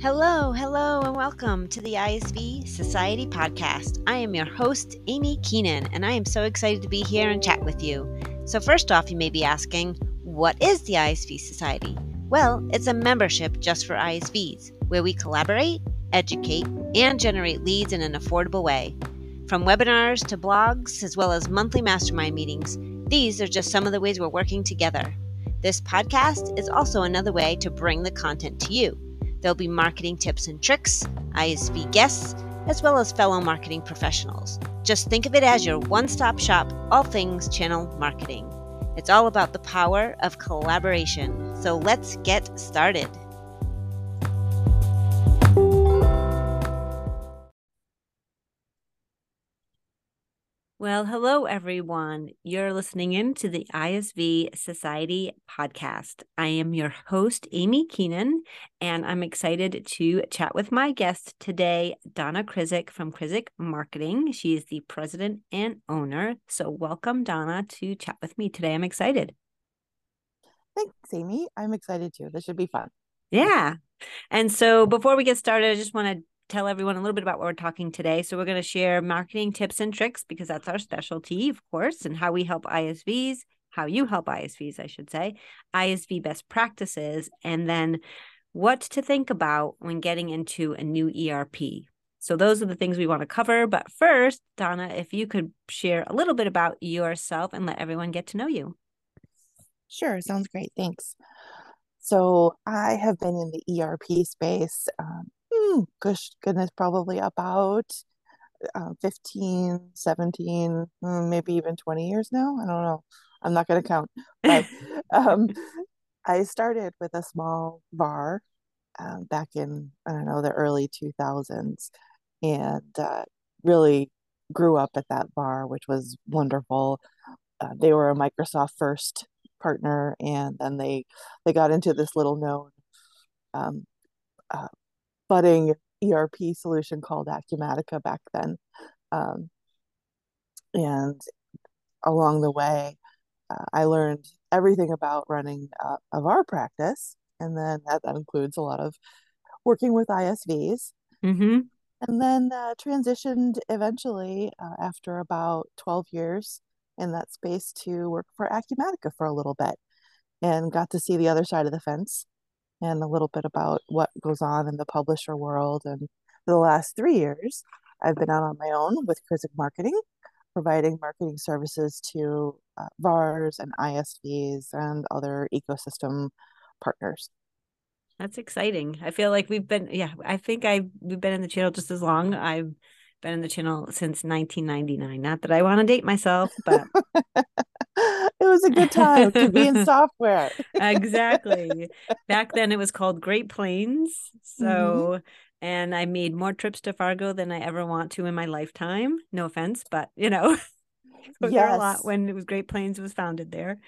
Hello, hello, and welcome to the ISV Society podcast. I am your host, Amy Keenan, and I am so excited to be here and chat with you. So, first off, you may be asking, what is the ISV Society? Well, it's a membership just for ISVs where we collaborate, educate, and generate leads in an affordable way. From webinars to blogs, as well as monthly mastermind meetings, these are just some of the ways we're working together. This podcast is also another way to bring the content to you. There'll be marketing tips and tricks, ISV guests, as well as fellow marketing professionals. Just think of it as your one stop shop, all things channel marketing. It's all about the power of collaboration. So let's get started. Well, hello, everyone. You're listening in to the ISV Society podcast. I am your host, Amy Keenan, and I'm excited to chat with my guest today, Donna Krizik from Krizik Marketing. She is the president and owner. So, welcome, Donna, to chat with me today. I'm excited. Thanks, Amy. I'm excited too. This should be fun. Yeah. And so, before we get started, I just want to tell everyone a little bit about what we're talking today. So, we're going to share marketing tips and tricks because that's our specialty, of course, and how we help ISVs, how you help ISVs, I should say, ISV best practices, and then what to think about when getting into a new ERP. So, those are the things we want to cover. But first, Donna, if you could share a little bit about yourself and let everyone get to know you. Sure, sounds great. Thanks. So, I have been in the ERP space um, gosh, goodness, probably about uh, 15, 17, hmm, maybe even 20 years now. I don't know. I'm not going to count. But um, I started with a small VAR um, back in, I don't know, the early 2000s and uh, really grew up at that VAR which was wonderful. Uh, they were a Microsoft first partner, and then they they got into this little known um, uh, budding ERP solution called Acumatica back then. Um, and along the way, uh, I learned everything about running uh, of our practice. And then that, that includes a lot of working with ISVs. Mm-hmm. And then uh, transitioned eventually uh, after about 12 years in that space to work for Acumatica for a little bit and got to see the other side of the fence and a little bit about what goes on in the publisher world. And for the last three years, I've been out on my own with Krizik Marketing, providing marketing services to uh, VARs and ISVs and other ecosystem partners. That's exciting. I feel like we've been, yeah, I think I we've been in the channel just as long. I've been in the channel since 1999. Not that I want to date myself, but it was a good time to be in software. exactly. Back then it was called Great Plains. So, mm-hmm. and I made more trips to Fargo than I ever want to in my lifetime. No offense, but you know, yes. there a lot when it was Great Plains was founded there.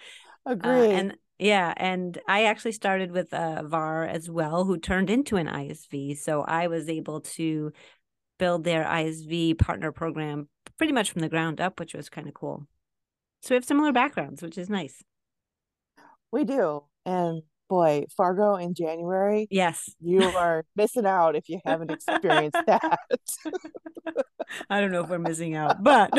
Agree. Uh, and yeah, and I actually started with a VAR as well, who turned into an ISV. So I was able to build their ISV partner program pretty much from the ground up, which was kind of cool. So we have similar backgrounds, which is nice. We do. And boy, Fargo in January. Yes. You are missing out if you haven't experienced that. I don't know if we're missing out, but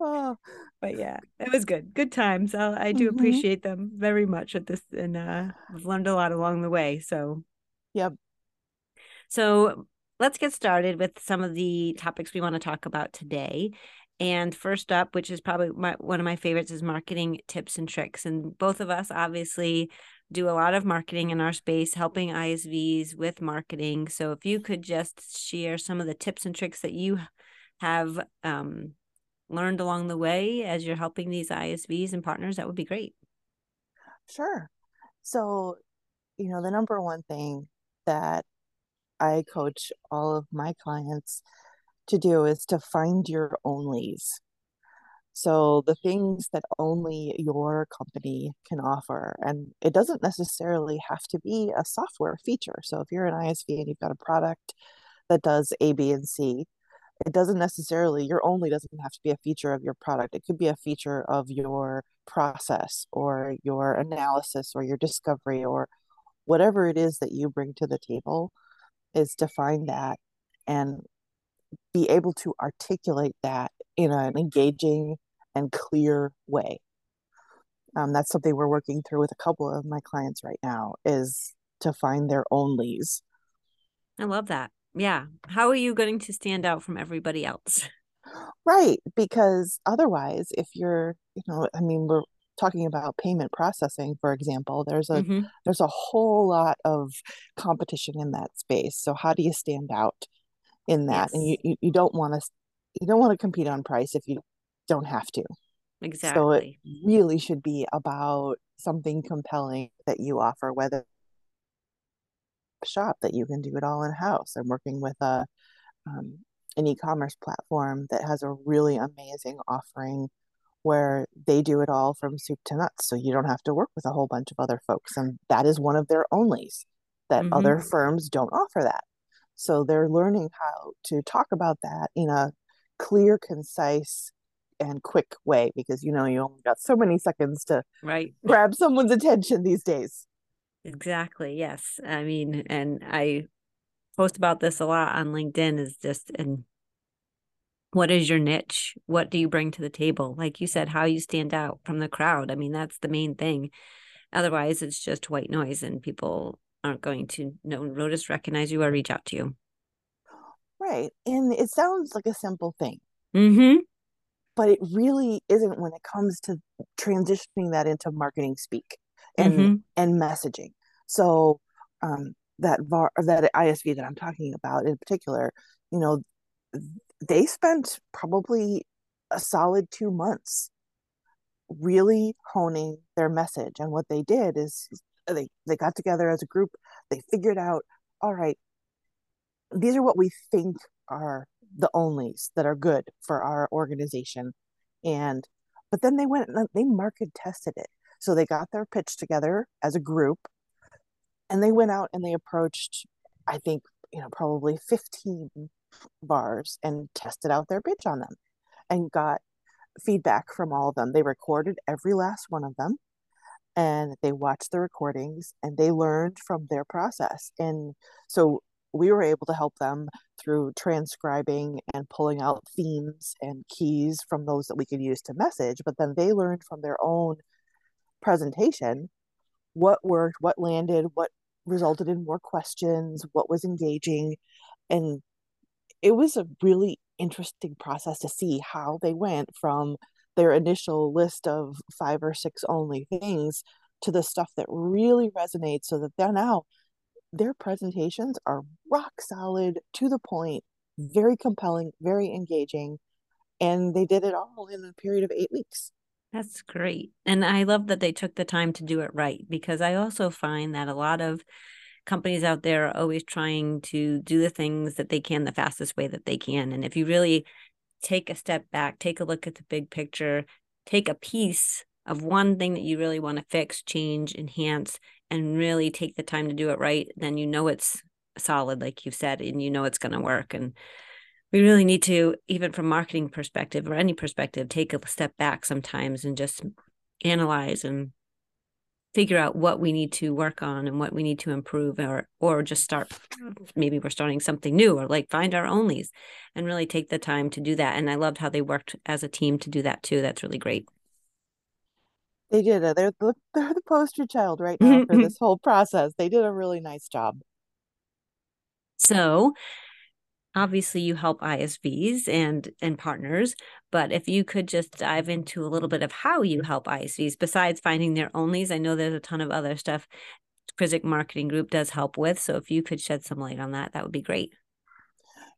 oh, but yeah, it was good. Good times. I, I do mm-hmm. appreciate them very much at this and uh I've learned a lot along the way. So Yep. So let's get started with some of the topics we want to talk about today. And first up, which is probably my, one of my favorites, is marketing tips and tricks. And both of us obviously do a lot of marketing in our space, helping ISVs with marketing. So if you could just share some of the tips and tricks that you have um, learned along the way as you're helping these ISVs and partners, that would be great. Sure. So, you know, the number one thing that I coach all of my clients to do is to find your onlys. So the things that only your company can offer. And it doesn't necessarily have to be a software feature. So if you're an ISV and you've got a product that does A, B, and C, it doesn't necessarily, your only doesn't have to be a feature of your product. It could be a feature of your process or your analysis or your discovery or whatever it is that you bring to the table is to find that and be able to articulate that in an engaging and clear way. Um, that's something we're working through with a couple of my clients right now is to find their own onlys. I love that. Yeah. How are you going to stand out from everybody else? Right. Because otherwise, if you're, you know, I mean, we're talking about payment processing, for example, there's a mm-hmm. there's a whole lot of competition in that space. So how do you stand out in that? Yes. And you, you, you don't want to you don't want to compete on price if you don't have to. Exactly. So it really should be about something compelling that you offer, whether shop that you can do it all in house. I'm working with a um, an e-commerce platform that has a really amazing offering where they do it all from soup to nuts so you don't have to work with a whole bunch of other folks and that is one of their onlys that mm-hmm. other firms don't offer that so they're learning how to talk about that in a clear concise and quick way because you know you only got so many seconds to right. grab someone's attention these days. Exactly yes. I mean and i post about this a lot on linkedin is just and what is your niche? What do you bring to the table? Like you said how you stand out from the crowd. I mean that's the main thing. Otherwise it's just white noise and people aren't going to know notice recognize you or reach out to you right and it sounds like a simple thing mm-hmm but it really isn't when it comes to transitioning that into marketing speak and mm-hmm. and messaging. So um, that VAR that ISV that I'm talking about in particular, you know, they spent probably a solid two months really honing their message. And what they did is Uh, they they got together as a group. They figured out, all right, these are what we think are the onlys that are good for our organization. And but then they went and they market tested it. So they got their pitch together as a group and they went out and they approached i think you know probably 15 VARs and tested out their pitch on them and got feedback from all of them. They recorded every last one of them and they watched the recordings and they learned from their process and so we were able to help them through transcribing and pulling out themes and keys from those that we could use to message but then they learned from their own presentation what worked what landed what resulted in more questions what was engaging and it was a really interesting process to see how they went from their initial list of five or six only things to the stuff that really resonates so that they're now their presentations are rock solid, to the point, very compelling, very engaging. And they did it all in a period of eight weeks. That's great. And I love that they took the time to do it right because I also find that a lot of companies out there are always trying to do the things that they can the fastest way that they can. And if you really take a step back, take a look at the big picture, take a piece of one thing that you really want to fix, change, enhance, and really take the time to do it right, then you know it's solid, like you said, and you know it's going to work. And we really need to, even from marketing perspective or any perspective, take a step back sometimes and just analyze and figure out what we need to work on and what we need to improve or or just start maybe we're starting something new or like find our onlys and really take the time to do that and i loved how they worked as a team to do that too that's really great they did it. They're the, they're the poster child right now for this whole process. They did a really nice job. So, obviously you help ISVs and and partners, but if you could just dive into a little bit of how you help ISVs besides finding their onlys, I know there's a ton of other stuff Krizik Marketing Group does help with. So if you could shed some light on that, that would be great.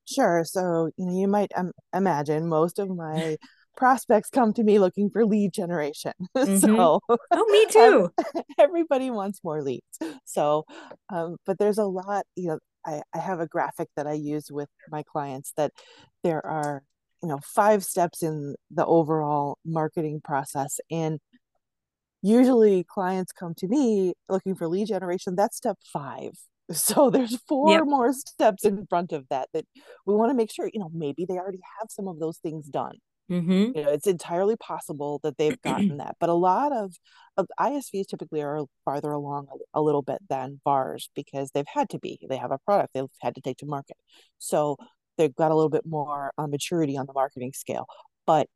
Sure. So, you know, you might um, imagine most of my prospects come to me looking for lead generation. Mm-hmm. so, oh, me too. everybody wants more leads. So, um, but there's a lot, you know, I, I have a graphic that I use with my clients that there are, you know, five steps in the overall marketing process. And usually clients come to me looking for lead generation. That's step five. So there's four yep. more steps in front of that that we want to make sure, you know, maybe they already have some of those things done Mm-hmm. You know, it's entirely possible that they've gotten that, but a lot of, of ISVs typically are farther along a, a, little bit than VARs because they've had to be. They have a product they've had to take to market, so they've got a little bit more uh, maturity on the marketing scale. But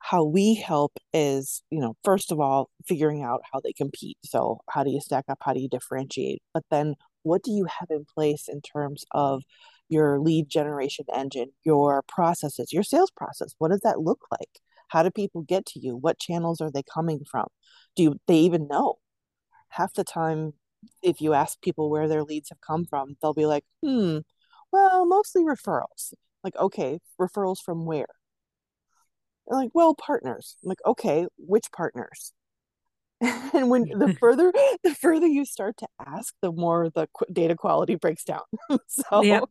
how we help is, you know, first of all, figuring out how they compete. So how do you stack up? How do you differentiate? But then what do you have in place in terms of your lead generation engine, your processes, your sales process? What does that look like? How do people get to you? What channels are they coming from? Do they even know? Half the time, if you ask people where their leads have come from, they'll be like, hmm, well, mostly referrals. Like, okay, referrals from where? They're like, well, partners. I'm like, okay, which partners? and when the further the further you start to ask the more the qu- data quality breaks down. So yep.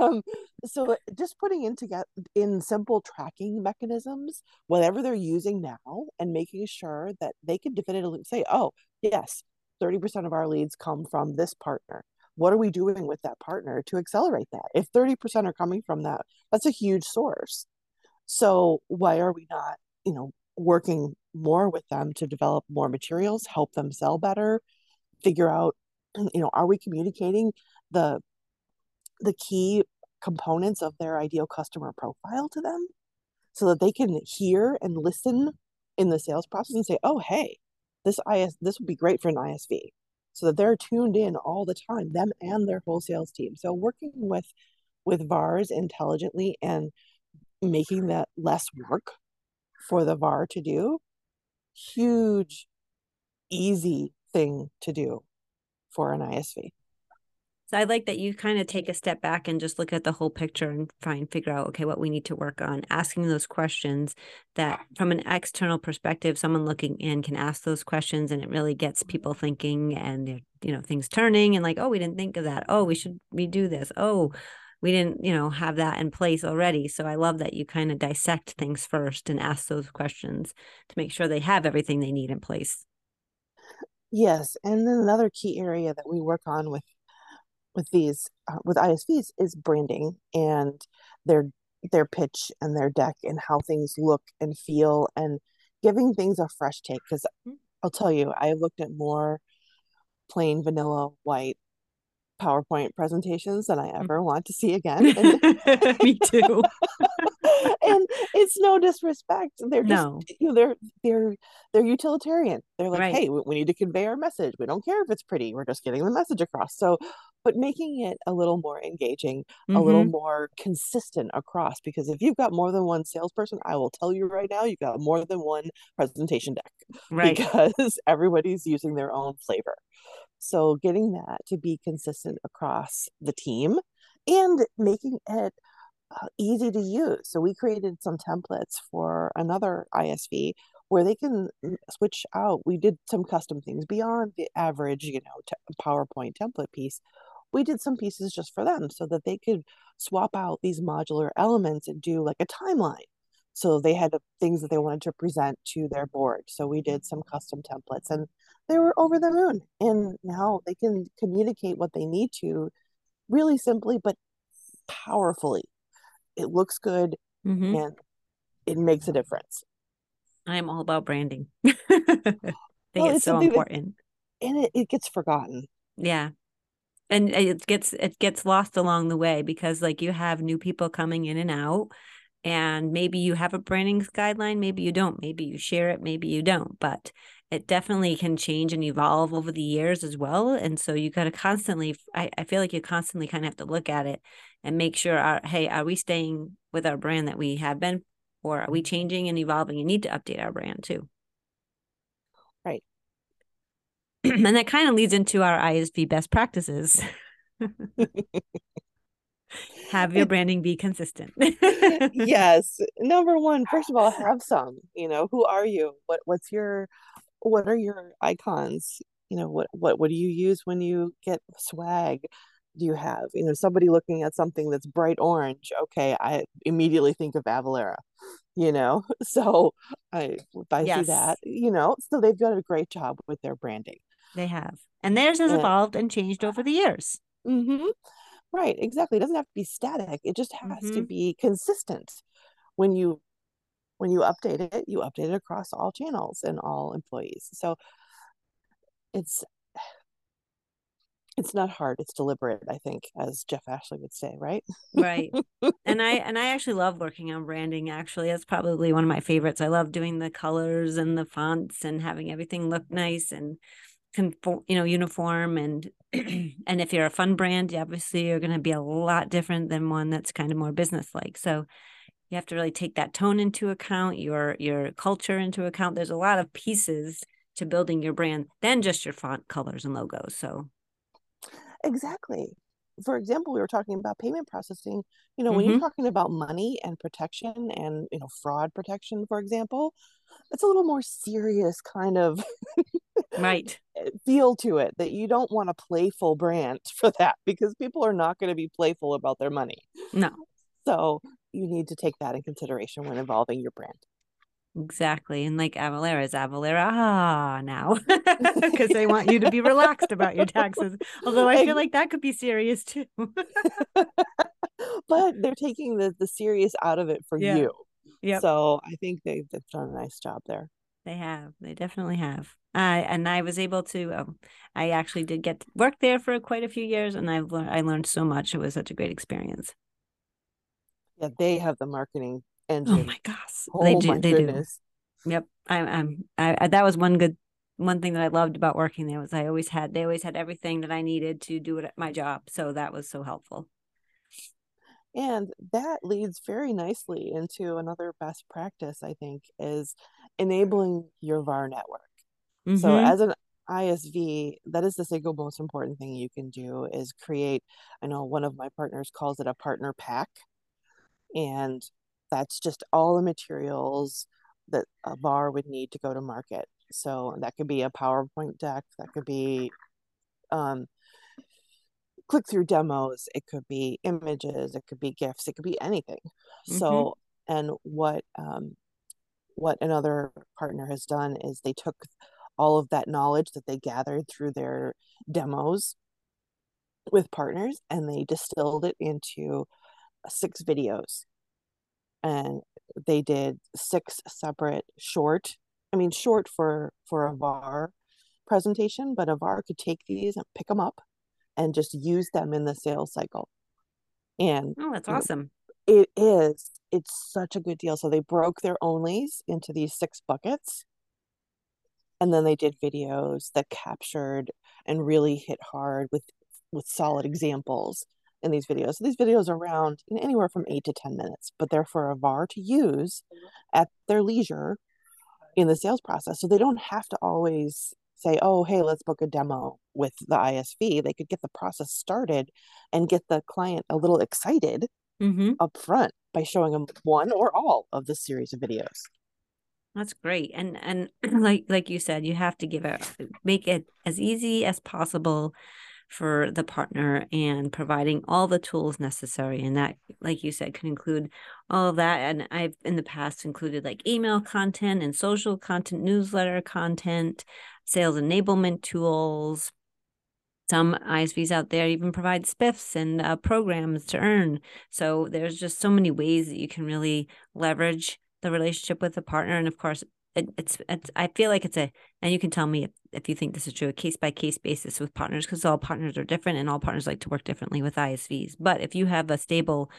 um, so just putting in together in simple tracking mechanisms whatever they're using now and making sure that they can definitively say oh yes 30% of our leads come from this partner. What are we doing with that partner to accelerate that? If 30% are coming from that that's a huge source. So why are we not, you know, working more with them to develop more materials, help them sell better, figure out, you know, are we communicating the the key components of their ideal customer profile to them so that they can hear and listen in the sales process and say, "Oh, hey, this IS this would be great for an ISV." So that they're tuned in all the time, them and their whole sales team. So working with with VARs intelligently and making that less work for the VAR to do, huge, easy thing to do for an ISV. So I like that you kind of take a step back and just look at the whole picture and try and figure out, okay, what we need to work on, asking those questions that from an external perspective, someone looking in can ask those questions and it really gets people thinking and, you know, things turning and like, oh, we didn't think of that. Oh, we should redo this. Oh, we didn't you know have that in place already. So i love that you kind of dissect things first and ask those questions to make sure they have everything they need in place. Yes and then another key area that we work on with with these uh, with isvs is branding and their their pitch and their deck and how things look and feel and giving things a fresh take. Because mm. i'll tell you i've looked at more plain vanilla white PowerPoint presentations than I mm. ever want to see again. Me too. and it's no disrespect. They're just no. you know they're they're they're utilitarian. They're like, right. hey, we, we need to convey our message. We don't care if it's pretty. We're just getting the message across. So, but making it a little more engaging, mm-hmm. a little mm-hmm. more consistent across. Because if you've got more than one salesperson, I will tell you right now, you've got more than one presentation deck. Right. Because everybody's using their own flavor. So getting that to be consistent across the team and making it uh, easy to use. So we created some templates for another ISV where they can switch out. We did some custom things beyond the average, you know, t- PowerPoint template piece. We did some pieces just for them so that they could swap out these modular elements and do like a timeline. So they had things that they wanted to present to their board. So we did some custom templates and they were over the moon and now they can communicate what they need to really simply but powerfully. It looks good mm-hmm. and it makes a difference. I'm all about branding. I think well, it's, so important. that, and it, it gets forgotten. Yeah. And it gets it gets lost along the way because like you have new people coming in and out and maybe you have a branding guideline maybe you don't. Maybe you share it maybe you don't but it definitely can change and evolve over the years as well. And so you got to constantly, I, I feel like you constantly kind of have to look at it and make sure, our, hey, are we staying with our brand that we have been, or are we changing and evolving? You need to update our brand too. Right. and that kind of leads into our ISV best practices. have your branding be consistent. yes. Number one, first of all, have some, you know, who are you? What what's your what are your icons? You know, what what what do you use when you get swag? Do you have? You know, somebody looking at something that's bright orange. Okay, I immediately think of Avalara. You know, so I if I yes. see that, you know, so they've done a great job with their branding. They have, and theirs has and, evolved and changed over the years. Mm-hmm. Right, exactly. It doesn't have to be static. It just has mm-hmm. to be consistent when you when you update it, you update it across all channels and all employees. So it's it's not hard it's deliberate i think as jeff ashley would say right? Right. And i and i actually love working on branding actually. That's probably one of my favorites. I love doing the colors and the fonts and having everything look nice and conform you know uniform and and if you're a fun brand obviously you're going to be a lot different than one that's kind of more business like so you have to really take that tone into account your your culture into account. There's a lot of pieces to building your brand than just your font colors and logos so. Exactly. For example we were talking about payment processing. You know mm-hmm. when you're mm-hmm. talking about money and protection and you know fraud protection for example it's a little more serious kind of right. feel to it that you don't want a playful brand for that because people are not going to be playful about their money. No. So you need to take that in consideration when evolving your brand. Exactly. And like Avalara is Avalara ah now because they want you to be relaxed about your taxes. Although I feel like that could be serious too. but they're taking the, the serious out of it for yeah. you. Yeah. So I think they've, they've done a nice job there. They have. They definitely have. Uh, and I was able to. Um, I actually did get to work there for quite a few years, and I've learned. I learned so much. It was such a great experience. Yeah, they have the marketing oh engine. Oh my gosh, oh they do. They goodness. do. Yep, I'm. I'm. I, I, that was one good one thing that I loved about working there was I always had they always had everything that I needed to do it at my job. So that was so helpful. And that leads very nicely into another best practice, I think, is enabling your VAR network. Mm-hmm. So as an ISV, that is the single most important thing you can do is create, I know one of my partners calls it a partner pack and that's just all the materials that a VAR would need to go to market so that could be a powerpoint deck that could be um, click through demos it could be images it could be gifts it could be anything mm-hmm. so and what um, what another partner has done is they took all of that knowledge that they gathered through their demos with partners and they distilled it into six videos and they did six separate short i mean short for for a var presentation but a var could take these and pick them up and just use them in the sales cycle. And oh that's awesome. it is it's such a good deal. So they broke their onlys into these six buckets and then they did videos that captured and really hit hard with with solid examples in these videos. So these videos are around anywhere from eight to 10 minutes, but they're for a VAR to use at their leisure in the sales process. So they don't have to always say, oh, hey, let's book a demo with the ISV. They could get the process started and get the client a little excited mm-hmm. up front by showing them one or all of the series of videos. That's great. And and like like you said, you have to give it make it as easy as possible for the partner and providing all the tools necessary. And that, like you said, can include all of that. And I've in the past included like email content and social content, newsletter content, sales enablement tools. Some ISVs out there even provide spiffs and uh, programs to earn. So there's just so many ways that you can really leverage the relationship with the partner. And of course, it, it's it's I feel like it's a and you can tell me if, if you think this is true a case by case basis with partners because all partners are different and all partners like to work differently with ISVs. But if you have a stable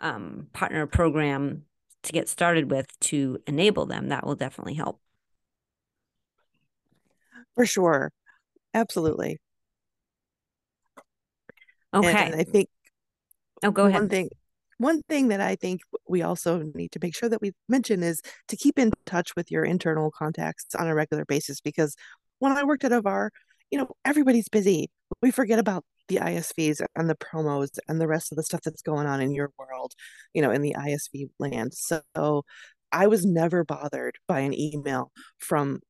um, partner program to get started with to enable them, that will definitely help. For sure, absolutely. Okay, and I think. Oh, go ahead. One thing one thing that I think we also need to make sure that we mention is to keep in touch with your internal contacts on a regular basis because when I worked at a VAR, you know, everybody's busy. We forget about the ISVs and the promos and the rest of the stuff that's going on in your world, you know, in the ISV land. So I was never bothered by an email from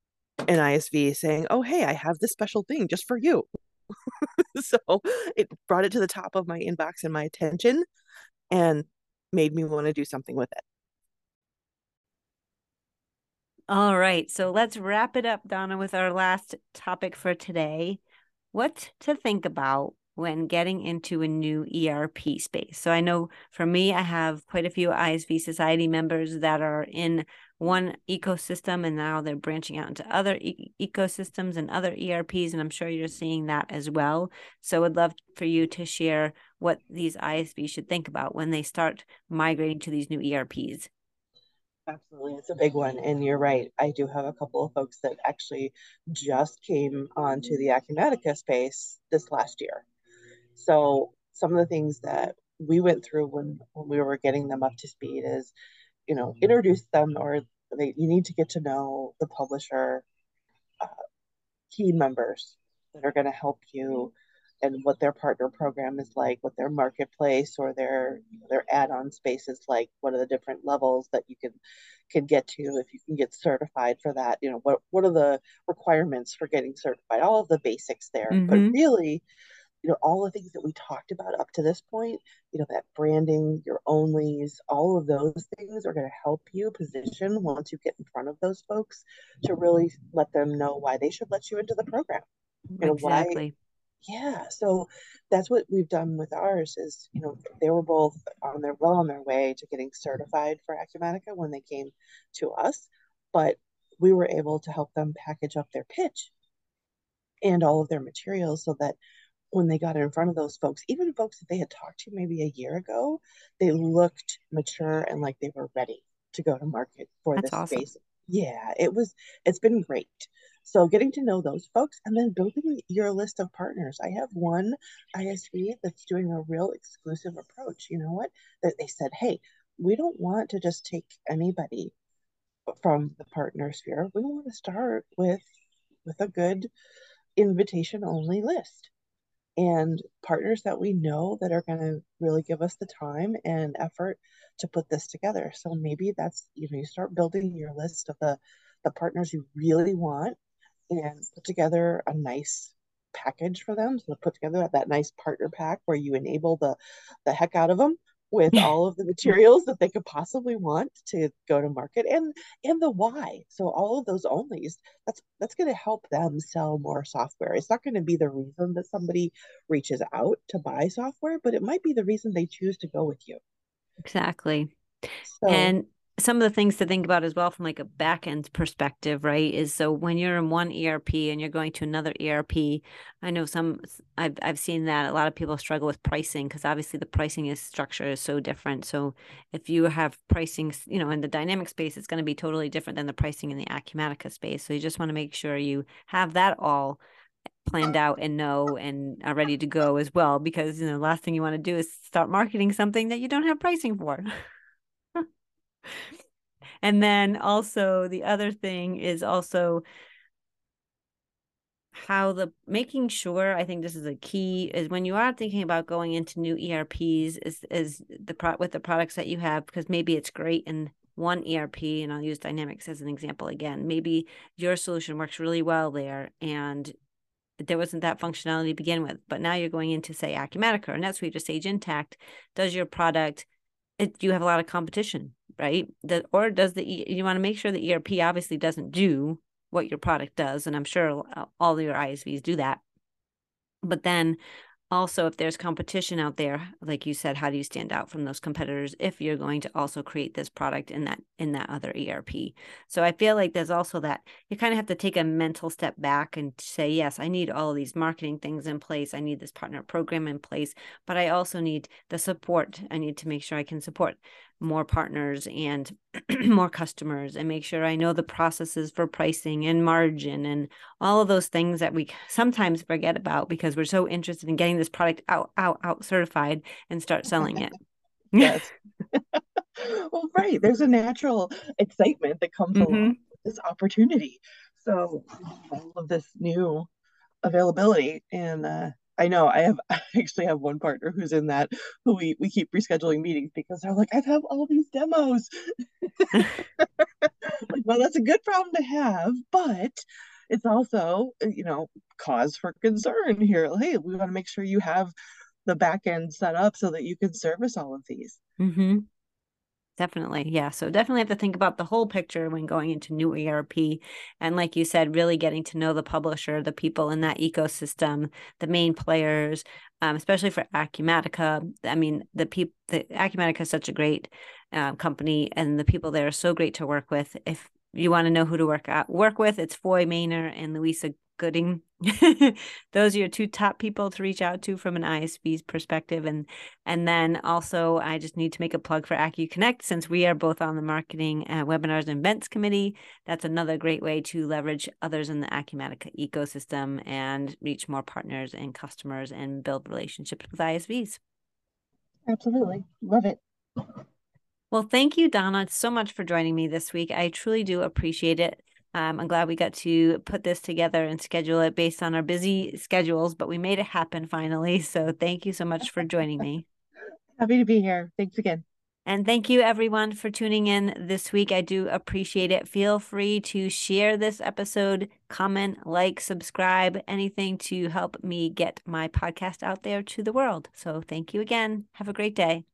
an ISV saying, "Oh, hey, I have this special thing just for you." so it brought it to the top of my inbox and my attention and made me want to do something with it. All right. So let's wrap it up, Donna, with our last topic for today. What to think about when getting into a new ERP space. So I know for me, I have quite a few ISV Society members that are in one ecosystem and now they're branching out into other e- ecosystems and other ERPs. And I'm sure you're seeing that as well. So I'd love for you to share what these ISVs should think about when they start migrating to these new ERPs. Absolutely. It's a big one. And you're right. I do have a couple of folks that actually just came onto the Acumatica space this last year. So some of the things that we went through when, when we were getting them up to speed is, you know, introduce them or they, you need to get to know the publisher uh, key members that are going to help you and what their partner program is like, what their marketplace or their their add-on space is like, what are the different levels that you can can get to if you can get certified for that, you know, what what are the requirements for getting certified, all of the basics there. Mm-hmm. But really, you know, all the things that we talked about up to this point, you know, that branding, your onlys, all of those things are going to help you position once you get in front of those folks to really let them know why they should let you into the program. You know, exactly. why yeah so that's what we've done with ours is you know they were both on their well on their way to getting certified for acumatica when they came to us but we were able to help them package up their pitch and all of their materials so that when they got in front of those folks even folks that they had talked to maybe a year ago they looked mature and like they were ready to go to market for That's this awesome. space yeah it was it's been great so getting to know those folks and then building your list of partners. I have one ISV that's doing a real exclusive approach. You know what? That they said, hey, we don't want to just take anybody from the partner sphere. We want to start with with a good invitation only list and partners that we know that are going to really give us the time and effort to put this together. So maybe that's you know you start building your list of the the partners you really want and put together a nice package for them. So put together that nice partner pack where you enable the the heck out of them with all of the materials that they could possibly want to go to market and and the why. So all of those onlys, that's that's going to help them sell more software. It's not going to be the reason that somebody reaches out to buy software, but it might be the reason they choose to go with you. Exactly. So, and some of the things to think about as well from like a back end perspective, right? Is so when you're in one ERP and you're going to another ERP, I know some I've I've seen that a lot of people struggle with pricing because obviously the pricing is structure is so different. So if you have pricing, you know, in the dynamic space, it's going to be totally different than the pricing in the Acumatica space. So you just want to make sure you have that all planned out and know and are ready to go as well because you know the last thing you want to do is start marketing something that you don't have pricing for. and then also the other thing is also how the making sure i think this is a key is when you are thinking about going into new erps is is the pro with the products that you have because maybe it's great in one erp and i'll use dynamics as an example again. Maybe your solution works really well there and there wasn't that functionality to begin with but now you're going into say acumatica or netsuite or Sage Intacct. Does your product it, you have a lot of competition right? The, or does the you want to make sure the ERP obviously doesn't do what your product does, and I'm sure all your ISVs do that. But then also if there's competition out there like you said how do you stand out from those competitors if you're going to also create this product in that in that other erp so i feel like there's also that you kind of have to take a mental step back and say yes i need all of these marketing things in place i need this partner program in place but i also need the support i need to make sure i can support more partners and more customers and make sure I know the processes for pricing and margin and all of those things that we sometimes forget about because we're so interested in getting this product out, out, out certified and start selling it. yes. well, right. There's a natural excitement that comes mm-hmm. along with this opportunity. So all of this new availability and uh, I know I have I actually have one partner who's in that who we we keep rescheduling meetings because they're like, I have all these demos. like, well, that's a good problem to have, but it's also uh, you know cause for concern here. Hey, we want to make sure you have the back end set up so that you can service all of these. Mm-hmm. Definitely. Yeah. So definitely have to think about the whole picture when going into new ERP. And like you said, really getting to know the publisher, the people in that ecosystem, the main players, um, especially for Acumatica. I mean, the people, the Acumatica is such a great uh, company, and the people there are so great to work with. If you want to know who to work at, work with, it's Foy Maynor and Louisa Gooding. Those are your two top people to reach out to from an ISV's perspective. And and then also I just need to make a plug for AccuConnect since we are both on the marketing uh, webinars and events committee. That's another great way to leverage others in the Acumatica ecosystem and reach more partners and customers and build relationships with ISVs. Absolutely. Love it. Well, thank you, Donna, so much for joining me this week. I truly do appreciate it. Um, I'm glad we got to put this together and schedule it based on our busy schedules, but we made it happen finally. So thank you so much for joining me. Happy to be here. Thanks again. And thank you, everyone, for tuning in this week. I do appreciate it. Feel free to share this episode, comment, like, subscribe, anything to help me get my podcast out there to the world. So thank you again. Have a great day.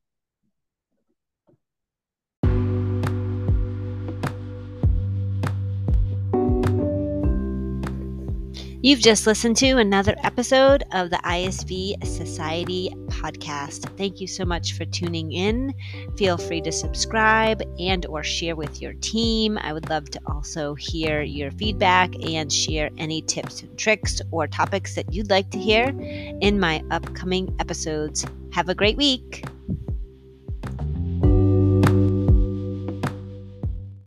You've just listened to another episode of the ISV Society podcast. Thank you so much for tuning in. Feel free to subscribe and or share with your team. I would love to also hear your feedback and share any tips and tricks or topics that you'd like to hear in my upcoming episodes. Have a great week.